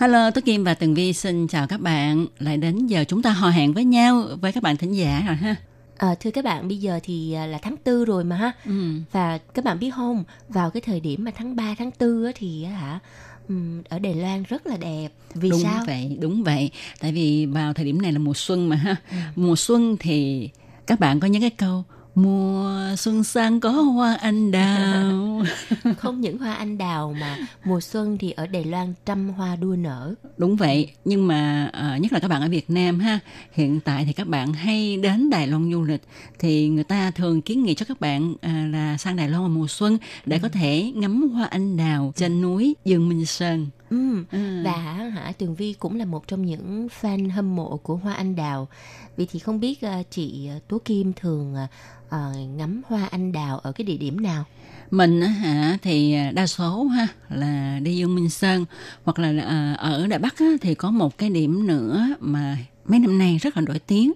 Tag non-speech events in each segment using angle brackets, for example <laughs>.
Hello, Tố Kim và Tường Vi xin chào các bạn. Lại đến giờ chúng ta hò hẹn với nhau với các bạn thính giả rồi ha. Ờ, Thưa các bạn, bây giờ thì à, là tháng tư rồi mà ha Ừ. Và các bạn biết không, vào cái thời điểm mà tháng 3, tháng 4 á, thì hả Ở Đài Loan rất là đẹp Vì đúng sao? vậy, đúng vậy. Tại vì vào thời điểm này là mùa xuân mà ha. Mùa xuân thì các bạn có những cái câu Mùa xuân sang có hoa anh đào. <laughs> Không những hoa anh đào mà mùa xuân thì ở Đài Loan trăm hoa đua nở Đúng vậy, nhưng mà ờ, nhất là các bạn ở Việt Nam ha, hiện tại thì các bạn hay đến Đài Loan du lịch thì người ta thường kiến nghị cho các bạn à, là sang Đài Loan vào mùa xuân để có thể ngắm hoa anh đào trên núi Dương Minh Sơn. Ừm, Ừ. Và hả Tường Vi cũng là một trong những fan hâm mộ của hoa anh đào. Vì thì không biết ờ, chị ờ, Tố Kim thường ờ, ngắm hoa anh đào ở cái địa điểm nào? Mình á hả thì đa số ha là đi Dương Minh Sơn hoặc là ở Đài Bắc thì có một cái điểm nữa mà mấy năm nay rất là nổi tiếng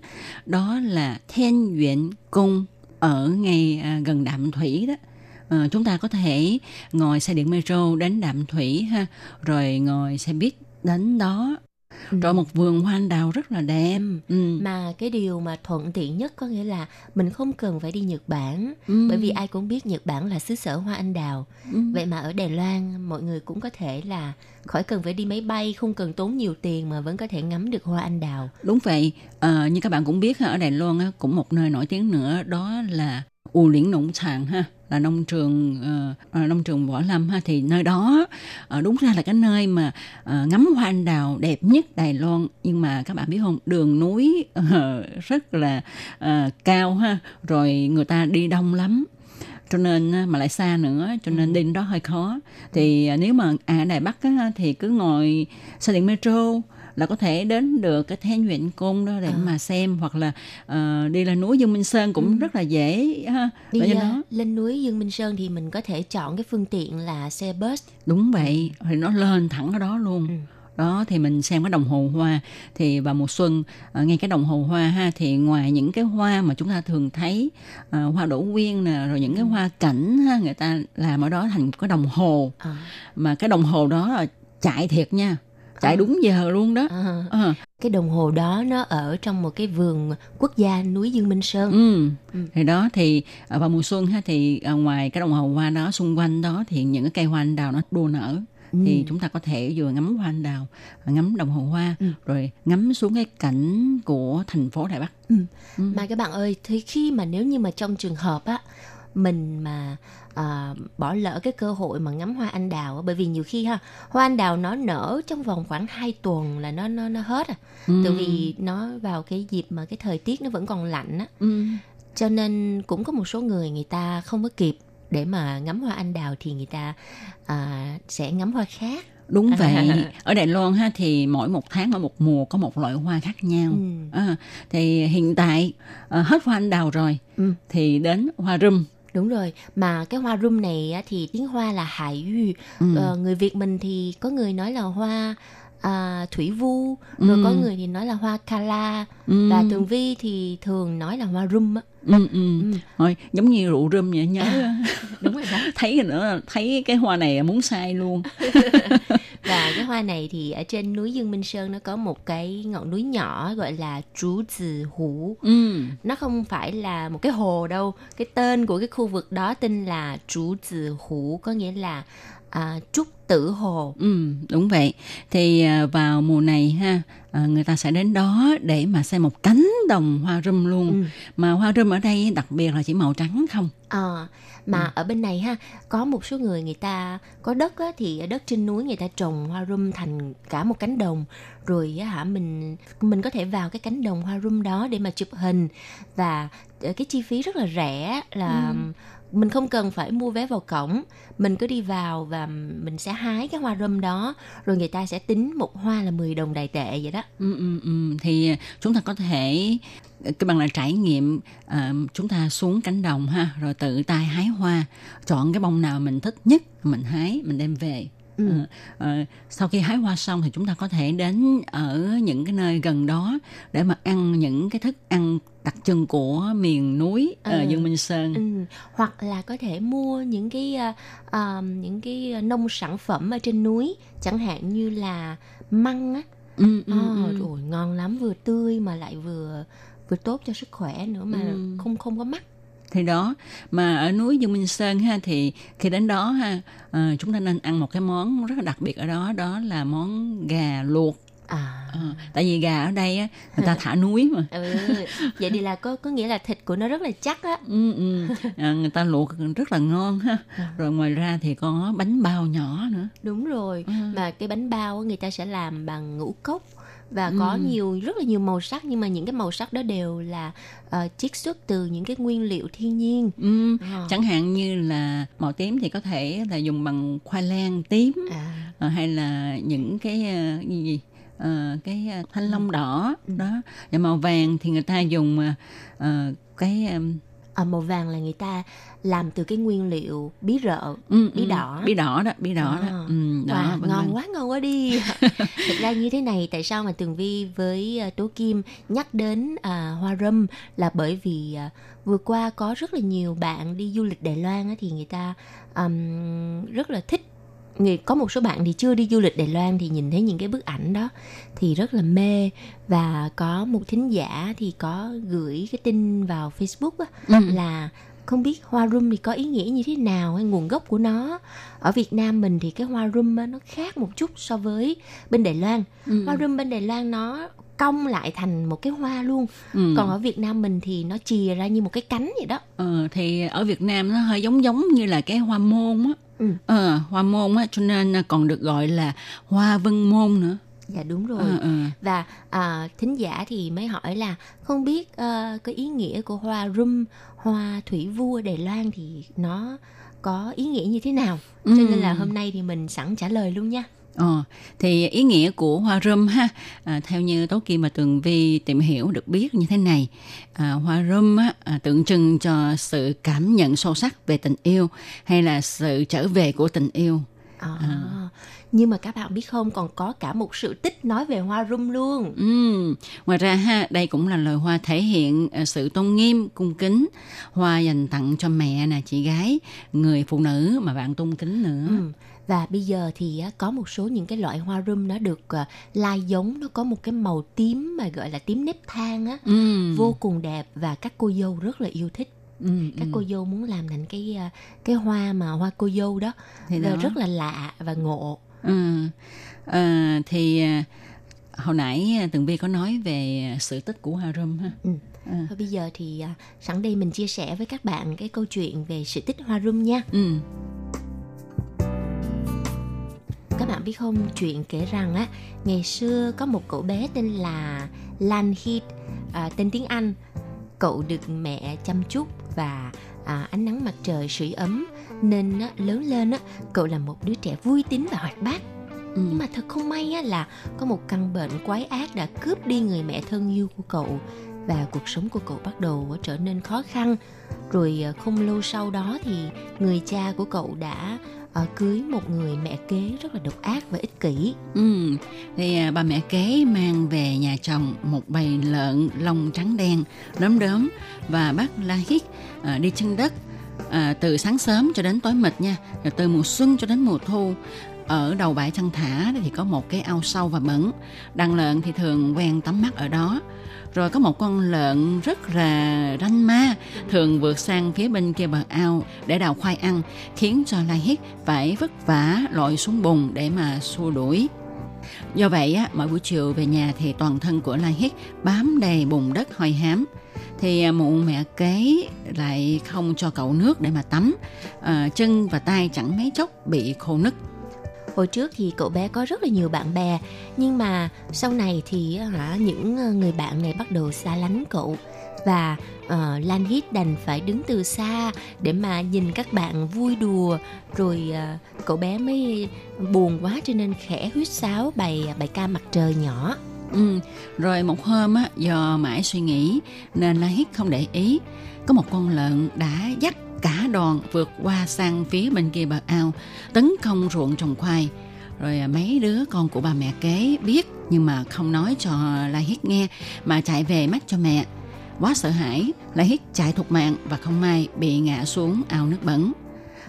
đó là Thiên Viện Cung ở ngay gần Đạm Thủy đó. Ờ, chúng ta có thể ngồi xe điện metro đến Đạm Thủy ha rồi ngồi xe buýt đến đó rồi một vườn hoa anh đào rất là đẹp Ừm. ừ. Mà cái điều mà thuận tiện nhất có nghĩa là mình không cần phải đi Nhật Bản. Ừ. Bởi vì ai cũng biết Nhật Bản là xứ sở hoa anh đào. Ừ. Vậy mà ở Đài Loan mọi người cũng có thể là khỏi cần phải đi máy bay, không cần tốn nhiều tiền mà vẫn có thể ngắm được hoa anh đào. Đúng vậy, Ờ, như các bạn cũng biết ha, ở Đài Loan cũng một nơi nổi tiếng nữa đó là U Liễn Nông Sản ha, là nông trường ờ, nông trường Võ Lâm ha. Thì nơi đó ờ, đúng ra là cái nơi mà ờ, ngắm hoa anh đào đẹp nhất Đài Loan. Nhưng mà các bạn biết không đường núi ờ, rất là ờ, cao ha rồi người ta đi đông lắm. Cho nên mà lại xa nữa cho nên đi đến đó hơi khó. Thì nếu mà à, ở Đài Bắc á, thì cứ ngồi xe điện metro là có thể đến được cái Thiên Viện Cung đó để À. mà xem hoặc là ờ, đi lên núi Dương Minh Sơn cũng rất là dễ ha Đi đó lên núi Dương Minh Sơn thì mình có thể chọn cái phương tiện là xe bus. đúng vậy thì nó lên thẳng ở đó luôn. Ừ. đó thì mình xem cái đồng hồ hoa. Thì vào mùa xuân ờ, ngay cái đồng hồ hoa ha thì ngoài những cái hoa mà chúng ta thường thấy ờ, hoa đỗ quyên nè rồi những cái hoa cảnh ha người ta làm ở đó thành cái đồng hồ. À, mà cái đồng hồ đó là chạy thiệt nha chạy đúng giờ luôn đó à, Ờ, cái đồng hồ đó nó ở trong một cái vườn quốc gia núi Dương Minh Sơn. ừ. Ừ. thì đó thì ờ, vào mùa xuân ha thì ờ, ngoài cái đồng hồ hoa đó xung quanh đó thì những cái cây hoa anh đào nó đua nở thì Ừ. chúng ta có thể vừa ngắm hoa anh đào ngắm đồng hồ hoa Ừ. rồi ngắm xuống cái cảnh của thành phố Đài Bắc Ừ. Ừ. Mà các bạn ơi, thì khi mà nếu như mà trong trường hợp á mình mà à, bỏ lỡ cái cơ hội mà ngắm hoa anh đào bởi vì nhiều khi ha hoa anh đào nó nở trong vòng khoảng 2 tuần là nó nó nó hết à ừ. tại vì nó vào cái dịp mà cái thời tiết nó vẫn còn lạnh á ừ. cho nên cũng có một số người người ta không có kịp để mà ngắm hoa anh đào thì người ta à, sẽ ngắm hoa khác đúng <laughs> vậy ở Đài Loan ha thì mỗi một tháng mỗi một mùa có một loại hoa khác nhau Ừ. À, thì hiện tại ờ, hết hoa anh đào rồi Ừ. thì đến hoa rum Đúng rồi, mà cái hoa rum này á, thì tiếng Hoa là hải yu. Ừ. Ờ, người Việt mình thì có người nói là hoa à, thủy vu, rồi có Ừ. người thì nói là hoa kala Ừ. và tường vi thì thường nói là hoa rum á. ừ, ừ. Ừ. Thôi, giống như rượu rum vậy nhớ <laughs> Đúng rồi đó. <laughs> thấy rồi nữa thấy cái hoa này muốn say luôn <laughs> Và cái hoa này thì ở trên núi Dương Minh Sơn nó có một cái ngọn núi nhỏ gọi là Trú Tử Hú. ừ. Nó không phải là một cái hồ đâu. Cái tên của cái khu vực đó tên là Trú Tử Hú có nghĩa là à, trúc tử hồ. Ừ, đúng vậy. Thì à, vào mùa này ha, à, người ta sẽ đến đó để mà xem một cánh đồng hoa râm luôn. Ừ. Mà hoa râm ở đây đặc biệt là chỉ màu trắng không. Ờ, mà ở bên này ha có một số người người ta có đất á, thì ở đất trên núi người ta trồng hoa rum thành cả một cánh đồng rồi á, hả mình mình có thể vào cái cánh đồng hoa rum đó để mà chụp hình và ờ, cái chi phí rất là rẻ là mình không cần phải mua vé vào cổng. Mình cứ đi vào và mình sẽ hái cái hoa râm đó rồi người ta sẽ tính một hoa là 10 đồng đài tệ vậy đó. Ừ, ừ, ừ. Thì chúng ta có thể cái bằng là trải nghiệm uh, chúng ta xuống cánh đồng ha rồi tự tay hái hoa. Chọn cái bông nào mình thích nhất mình hái mình đem về. Ừ. Ờ, ờ, sau khi hái hoa xong thì chúng ta có thể đến ở những cái nơi gần đó để mà ăn những cái thức ăn đặc trưng của miền núi ờ, Ừ. Dương Minh Sơn. Ừ, hoặc là có thể mua những cái à, à, những cái nông sản phẩm ở trên núi chẳng hạn như là măng á Ừ, ừ, Ờ, ừ. rồi ngon lắm vừa tươi mà lại vừa vừa tốt cho sức khỏe nữa mà Ừ. không không có mắc thì đó mà ở núi Dương Minh Sơn ha thì khi đến đó ha ờ, chúng ta nên ăn một cái món rất là đặc biệt ở đó đó là món gà luộc. À. Ờ, tại vì gà ở đây á người ta thả núi mà. <laughs> Ừ vậy thì là có có nghĩa là thịt của nó rất là chắc á. Ừ, ừ. À, người ta luộc rất là ngon ha. Ừ. rồi ngoài ra thì có bánh bao nhỏ nữa. Đúng rồi Ừ. mà cái bánh bao người ta sẽ làm bằng ngũ cốc và Ừ. có nhiều rất là nhiều màu sắc nhưng mà những cái màu sắc đó đều là ờ, chiết xuất từ những cái nguyên liệu thiên nhiên ừ. Ờ. chẳng hạn như là màu tím thì có thể là dùng bằng khoai lang tím à Ờ, hay là những cái ờ, gì gì Ờ, cái thanh long đỏ Ừ. đó và màu vàng thì người ta dùng ờ, cái ừm, Ờ, màu vàng là người ta làm từ cái nguyên liệu bí rợ ừ, bí ừ, đỏ. bí đỏ đó bí đỏ À. đó ừ, đó Wow, vân ngon vân. quá ngon quá đi <laughs> thực ra như thế này tại sao mà tường vi với à, tố kim nhắc đến à, hoa râm là bởi vì à, vừa qua có rất là nhiều bạn đi du lịch đài loan á, thì người ta ừm, rất là thích có một số bạn thì chưa đi du lịch Đài Loan thì nhìn thấy những cái bức ảnh đó thì rất là mê và có một thính giả thì có gửi cái tin vào Facebook á, Ừ. là không biết hoa rum thì có ý nghĩa như thế nào hay nguồn gốc của nó ở Việt Nam mình thì cái hoa rum nó khác một chút so với bên Đài Loan Ừ. hoa rum bên Đài Loan nó cong lại thành một cái hoa luôn Ừ. còn ở Việt Nam mình thì nó chìa ra như một cái cánh vậy đó Ờ, thì ở Việt Nam nó hơi giống giống như là cái hoa môn á Ừ. ờ, hoa môn á cho nên còn được gọi là hoa vân môn nữa dạ đúng rồi Ờ, ờ. và à, thính giả thì mới hỏi là không biết ờ, cái ý nghĩa của hoa rum hoa thủy vua Đài Loan thì nó có ý nghĩa như thế nào? Cho nên là hôm nay thì mình sẵn trả lời luôn nha. Ờ, thì ý nghĩa của hoa râm ha à, theo như tố kim và tường vi tìm hiểu được biết như thế này à, hoa râm á, à, tượng trưng cho sự cảm nhận sâu sắc về tình yêu hay là sự trở về của tình yêu À. Nhưng mà các bạn biết không còn có cả một sự tích nói về hoa rum luôn. Ừm, ngoài ra ha đây cũng là loài hoa thể hiện à, sự tôn nghiêm cung kính hoa dành tặng cho mẹ nè chị gái người phụ nữ mà bạn tôn kính nữa Ừ. Và bây giờ thì có một số những cái loại hoa rum nó được à, lai giống nó có một cái màu tím mà gọi là tím nếp than á Ừm, vô cùng đẹp và các cô dâu rất là yêu thích. Ừm, Các ừm. cô dâu muốn làm thành cái à, cái hoa mà hoa cô dâu đó, Thì và đó. rất là lạ và ngộ. Ừ. À, thì à, hồi nãy Tường Vi có nói về sự tích của Hoa Râm ha. Ừ. À. Thôi bây giờ thì sẵn đây mình chia sẻ với các bạn cái câu chuyện về sự tích hoa rum nha. Ừ. Các bạn biết không, chuyện kể rằng á, ngày xưa có một cậu bé tên là Lan Hit, à, tên tiếng Anh. Cậu được mẹ chăm chút và à, ánh nắng mặt trời sưởi ấm nên á, lớn lên á, cậu là một đứa trẻ vui tính và hoạt bát. Ừ. Nhưng mà thật không may á, là có một căn bệnh quái ác đã cướp đi người mẹ thân yêu của cậu và cuộc sống của cậu bắt đầu trở nên khó khăn. Rồi à, không lâu sau đó thì người cha của cậu đã ở cưới một người mẹ kế rất là độc ác và ích kỷ. Ừ. Thì à, bà mẹ kế mang về nhà chồng một bầy lợn lông trắng đen đốm đốm và bắt La Hít à, đi chân đất à, từ sáng sớm cho đến tối mịt nha, rồi từ mùa xuân cho đến mùa thu ở đầu bãi chăn thả thì có một cái ao sâu và bẩn. Đàn lợn thì thường quen tắm mắt ở đó. Rồi có một con lợn rất là ranh ma thường vượt sang phía bên kia bờ ao để đào khoai ăn khiến cho Lai Hít phải vất vả lội xuống bùn để mà xua đuổi. Do vậy á, mỗi buổi chiều về nhà thì toàn thân của Lai Hít bám đầy bùn đất hôi hám. Thì à, mụ mẹ kế lại không cho cậu nước để mà tắm. À, chân và tay chẳng mấy chốc bị khô nứt. Hồi trước thì cậu bé có rất là nhiều bạn bè Nhưng mà sau này thì hả những ờ, người bạn này bắt đầu xa lánh cậu Và uh, Lan Hít đành phải đứng từ xa để mà nhìn các bạn vui đùa Rồi uh, cậu bé mới buồn quá cho nên khẽ huýt sáo bài bài ca mặt trời nhỏ Ừ. Rồi một hôm á, do mãi suy nghĩ nên Lan Hít không để ý. Có một con lợn đã dắt cả đoàn vượt qua sang phía bên kia bờ ao, tấn công ruộng trồng khoai. Rồi à, mấy đứa con của bà mẹ kế biết nhưng mà không nói cho La Hít nghe mà chạy về mách cho mẹ. Quá sợ hãi, La Hít chạy thục mạng và không may bị ngã xuống ao nước bẩn.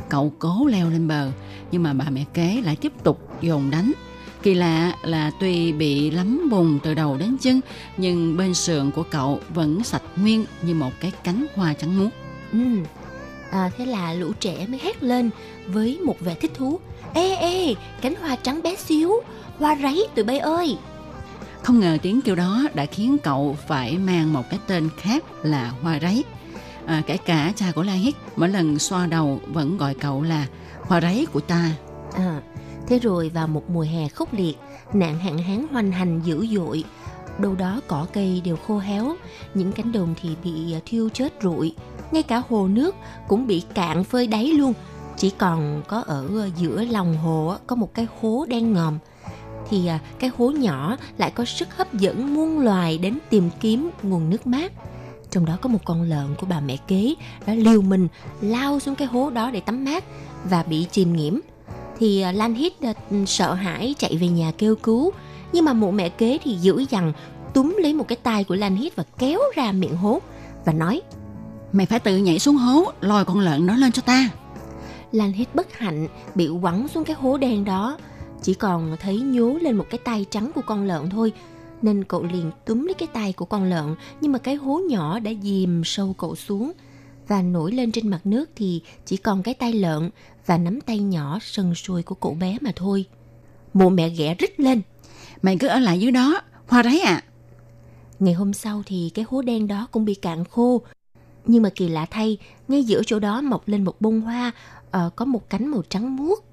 Cậu cố leo lên bờ nhưng mà bà mẹ kế lại tiếp tục dồn đánh Kỳ lạ là tuy bị lấm bùn từ đầu đến chân, nhưng bên sườn của cậu vẫn sạch nguyên như một cái cánh hoa trắng muốt. Ừ. À, thế là lũ trẻ mới hét lên với một vẻ thích thú. Ê ê, cánh hoa trắng bé xíu, hoa ráy tụi bay ơi. Không ngờ tiếng kêu đó đã khiến cậu phải mang một cái tên khác là hoa ráy. À, kể cả cha của La Hít mỗi lần xoa đầu vẫn gọi cậu là hoa ráy của ta. À, thế rồi vào một mùa hè khốc liệt, nạn hạn hán hoành hành dữ dội. Đâu đó cỏ cây đều khô héo, những cánh đồng thì bị à, thiêu chết rụi. Ngay cả hồ nước cũng bị cạn phơi đáy luôn. Chỉ còn có ở ờ, giữa lòng hồ có một cái hố đen ngòm. Thì ờ, cái hố nhỏ lại có sức hấp dẫn muôn loài đến tìm kiếm nguồn nước mát. Trong đó có một con lợn của bà mẹ kế đã liều mình lao xuống cái hố đó để tắm mát và bị chìm nhiễm thì ờ, Lan Hít sợ hãi chạy về nhà kêu cứu nhưng mà mụ mẹ kế thì dữ dằn túm lấy một cái tay của Lan Hít và kéo ra miệng hố và nói Mày phải tự nhảy xuống hố, lòi con lợn đó lên cho ta. Lan Hít bất hạnh bị quẳng xuống cái hố đen đó chỉ còn thấy nhố lên một cái tay trắng của con lợn thôi nên cậu liền túm lấy cái tay của con lợn nhưng mà cái hố nhỏ đã dìm sâu cậu xuống và nổi lên trên mặt nước thì chỉ còn cái tay lợn và nắm tay nhỏ sần sùi của cậu bé mà thôi. Mụ mẹ ghẻ rít lên. Mày cứ ở lại dưới đó, hoa ráy à. Ngày hôm sau thì cái hố đen đó cũng bị cạn khô. Nhưng mà kỳ lạ thay, ngay giữa chỗ đó mọc lên một bông hoa uh, có một cánh màu trắng muốt.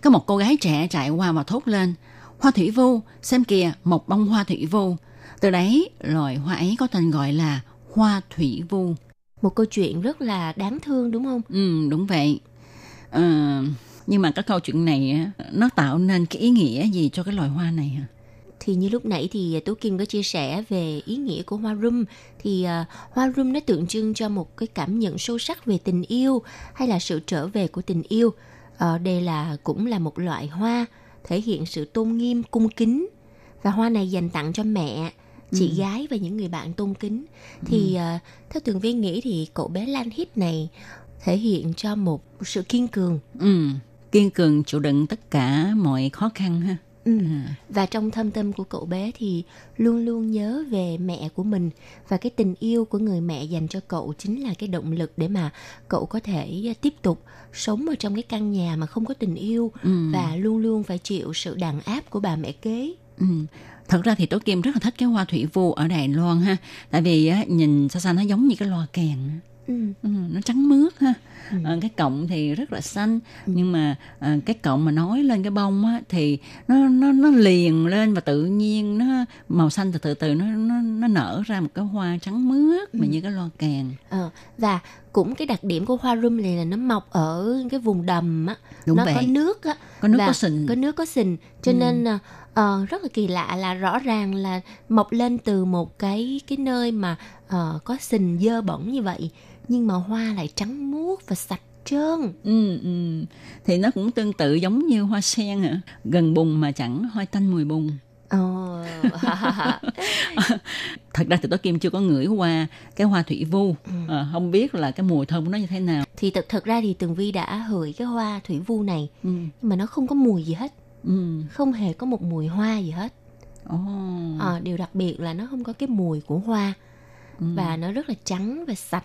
Có một cô gái trẻ chạy qua và thốt lên. Hoa thủy vu, xem kìa, một bông hoa thủy vu. Từ đấy, loài hoa ấy có tên gọi là hoa thủy vu. Một câu chuyện rất là đáng thương đúng không? Ừ, đúng vậy. Ờ, nhưng mà cái câu chuyện này nó tạo nên cái ý nghĩa gì cho cái loài hoa này hả? Thì như lúc nãy thì Tú Kim có chia sẻ về ý nghĩa của hoa rum thì uh, hoa rum nó tượng trưng cho một cái cảm nhận sâu sắc về tình yêu hay là sự trở về của tình yêu. Uh, đây là cũng là một loại hoa thể hiện sự tôn nghiêm cung kính và hoa này dành tặng cho mẹ chị ừ. gái và những người bạn tôn kính thì ừ. uh, theo tường vi nghĩ thì cậu bé Lan Hít này thể hiện cho một sự kiên cường ừ kiên cường chịu đựng tất cả mọi khó khăn ha Ừ. À. Và trong thâm tâm của cậu bé thì luôn luôn nhớ về mẹ của mình và cái tình yêu của người mẹ dành cho cậu chính là cái động lực để mà cậu có thể tiếp tục sống ở trong cái căn nhà mà không có tình yêu ừ. và luôn luôn phải chịu sự đàn áp của bà mẹ kế. Ừ. Thật ra thì Tố Kim rất là thích cái hoa thủy vu ở Đài Loan ha. Tại vì á, nhìn xa xa nó giống như cái loa kèn. Ừ. Ừ, nó trắng mướt ha ừ. à, cái cọng thì rất là xanh ừ. nhưng mà à, cái cọng mà nói lên cái bông á thì nó nó nó liền lên và tự nhiên nó màu xanh từ từ từ nó nó nó nở ra một cái hoa trắng mướt ừ. mà như cái loa kèn à, và cũng cái đặc điểm của hoa rum này là nó mọc ở cái vùng đầm á Đúng nó vậy. có nước á có nước có sình có nước có sình cho ừ. nên uh, rất là kỳ lạ là rõ ràng là mọc lên từ một cái cái nơi mà uh, có sình dơ bẩn như vậy nhưng mà hoa lại trắng muốt và sạch trơn. Ừ, ừ. Thì nó cũng tương tự giống như hoa sen hả? Gần bùn mà chẳng hoa tanh mùi bùn. Oh. <laughs> thật ra thì tôi kim chưa có ngửi qua cái hoa thủy vu ừ. à, không biết là cái mùi thơm của nó như thế nào thì thật thật ra thì tường vi đã hửi cái hoa thủy vu này ừ. nhưng mà nó không có mùi gì hết Ừ. không hề có một mùi hoa gì hết Ồ. Ờ, điều đặc biệt là nó không có cái mùi của hoa Ừ. và nó rất là trắng và sạch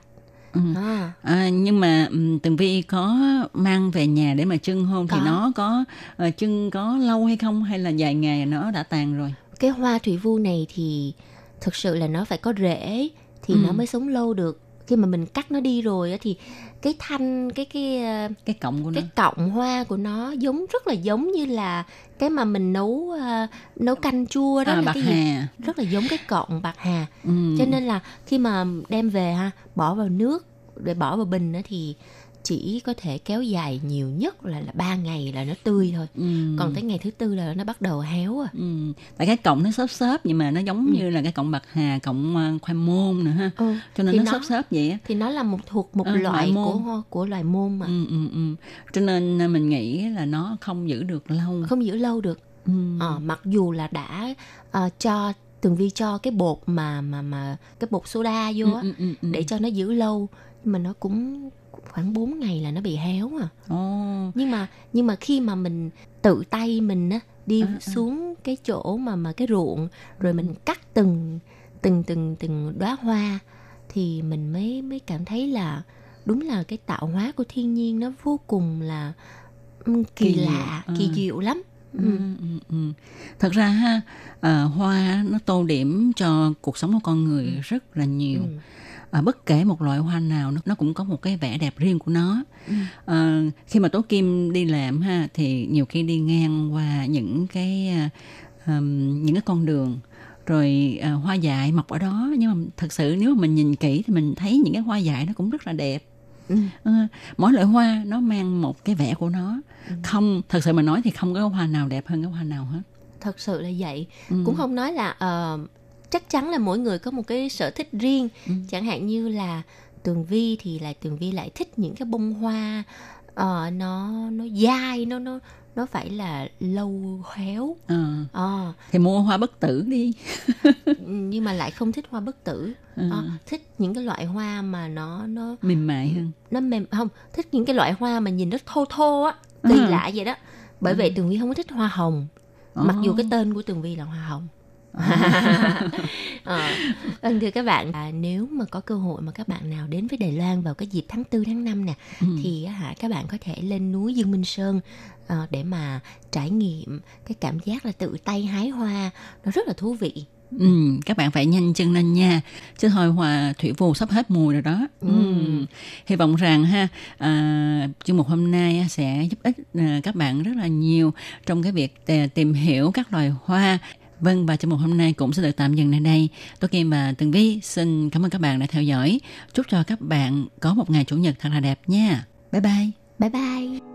Ừ. à, À, nhưng mà ừm, Tường Vi có mang về nhà để mà trưng không thì Có. nó có ờ, trưng có lâu hay không hay là vài ngày nó đã tàn rồi cái hoa thủy vu này thì thực sự là nó phải có rễ thì Ừ. nó mới sống lâu được khi mà mình cắt nó đi rồi á thì cái thanh cái cái ờ, cái cọng của nó. cái cọng hoa của nó giống rất là giống như là cái mà mình nấu ờ, nấu canh chua đó à, là bạc cái gì? hà. Rất là giống cái cọng bạc hà. Ừ. cho nên là khi mà đem về ha bỏ vào nước để bỏ vào bình đó thì chỉ có thể kéo dài nhiều nhất là là ba ngày là nó tươi thôi ừ. còn tới ngày thứ tư là nó bắt đầu héo à ừ. tại cái cọng nó xốp xốp nhưng mà nó giống Ừ. như là cái cọng bạc hà cọng ờ, khoai môn nữa ha ừ. cho nên Thì nó, nó- xốp xốp vậy á thì nó là một thuộc một Ờ, loại môn. của của loài môn mà ừ, ừ, ừ. cho nên ờ, mình nghĩ là nó không giữ được lâu không giữ lâu được ừ. Ờ, mặc dù là đã ờ, cho tường vi cho cái bột mà mà mà cái bột soda vô á ừ, ừ, ừ. để cho nó giữ lâu nhưng mà nó cũng khoảng 4 ngày là nó bị héo à Ồ. nhưng mà nhưng mà khi mà mình tự tay mình á đi À, à. xuống cái chỗ mà mà cái ruộng rồi mình cắt từng từng từng từng đóa hoa thì mình mới mới cảm thấy là đúng là cái tạo hóa của thiên nhiên nó vô cùng là ừm, kỳ, lạ à. kỳ diệu lắm Ừ, ừ. ừ, ừ. Thật ra ha, à, hoa nó tô điểm cho cuộc sống của con người Ừ. rất là nhiều. Ừ. À, bất kể một loại hoa nào nó, nó cũng có một cái vẻ đẹp riêng của nó. Ừ. À, khi mà Tố Kim đi làm ha thì nhiều khi đi ngang qua những cái ừm, những cái con đường rồi à, hoa dại mọc ở đó nhưng mà thật sự nếu mà mình nhìn kỹ thì mình thấy những cái hoa dại nó cũng rất là đẹp Ừ. Mỗi loại hoa nó mang một cái vẻ của nó Ừ. không thật sự mà nói thì không có hoa nào đẹp hơn cái hoa nào hết thật sự là vậy Ừ. cũng không nói là ờ, chắc chắn là mỗi người có một cái sở thích riêng. Ừ. chẳng hạn như là tường vi thì là tường vi lại thích những cái bông hoa ờ, nó nó dai nó nó nó phải là lâu héo Ờ, Ờ, thì mua hoa bất tử đi. <laughs> Nhưng mà lại không thích hoa bất tử. Ừ. Ờ, thích những cái loại hoa mà nó nó mềm mại hơn. Nó mềm không thích những cái loại hoa mà nhìn nó thô thô á kỳ Ừ. lạ vậy đó. Bởi vậy tường vi không có thích hoa hồng. Mặc dù cái tên của tường vi là hoa hồng <laughs> Ờ, vâng thưa các bạn à, nếu mà có cơ hội mà các bạn nào đến với Đài Loan vào cái dịp tháng 4 tháng 5 nè Ừ. thì hả các bạn có thể lên núi Dương Minh Sơn ờ, để mà trải nghiệm cái cảm giác là tự tay hái hoa nó rất là thú vị Ừ, các bạn phải nhanh chân lên nha chứ thôi hoa thủy vu sắp hết mùi rồi đó ừ. Ừ. hy vọng rằng ha à, chương mục hôm nay sẽ giúp ích à, các bạn rất là nhiều trong cái việc à, tìm hiểu các loài hoa Vâng và chương mục hôm nay cũng sẽ được tạm dừng tại đây. Tôi Kim và Tường Vi xin cảm ơn các bạn đã theo dõi. Chúc cho các bạn có một ngày chủ nhật thật là đẹp nha. Bye bye. bye bye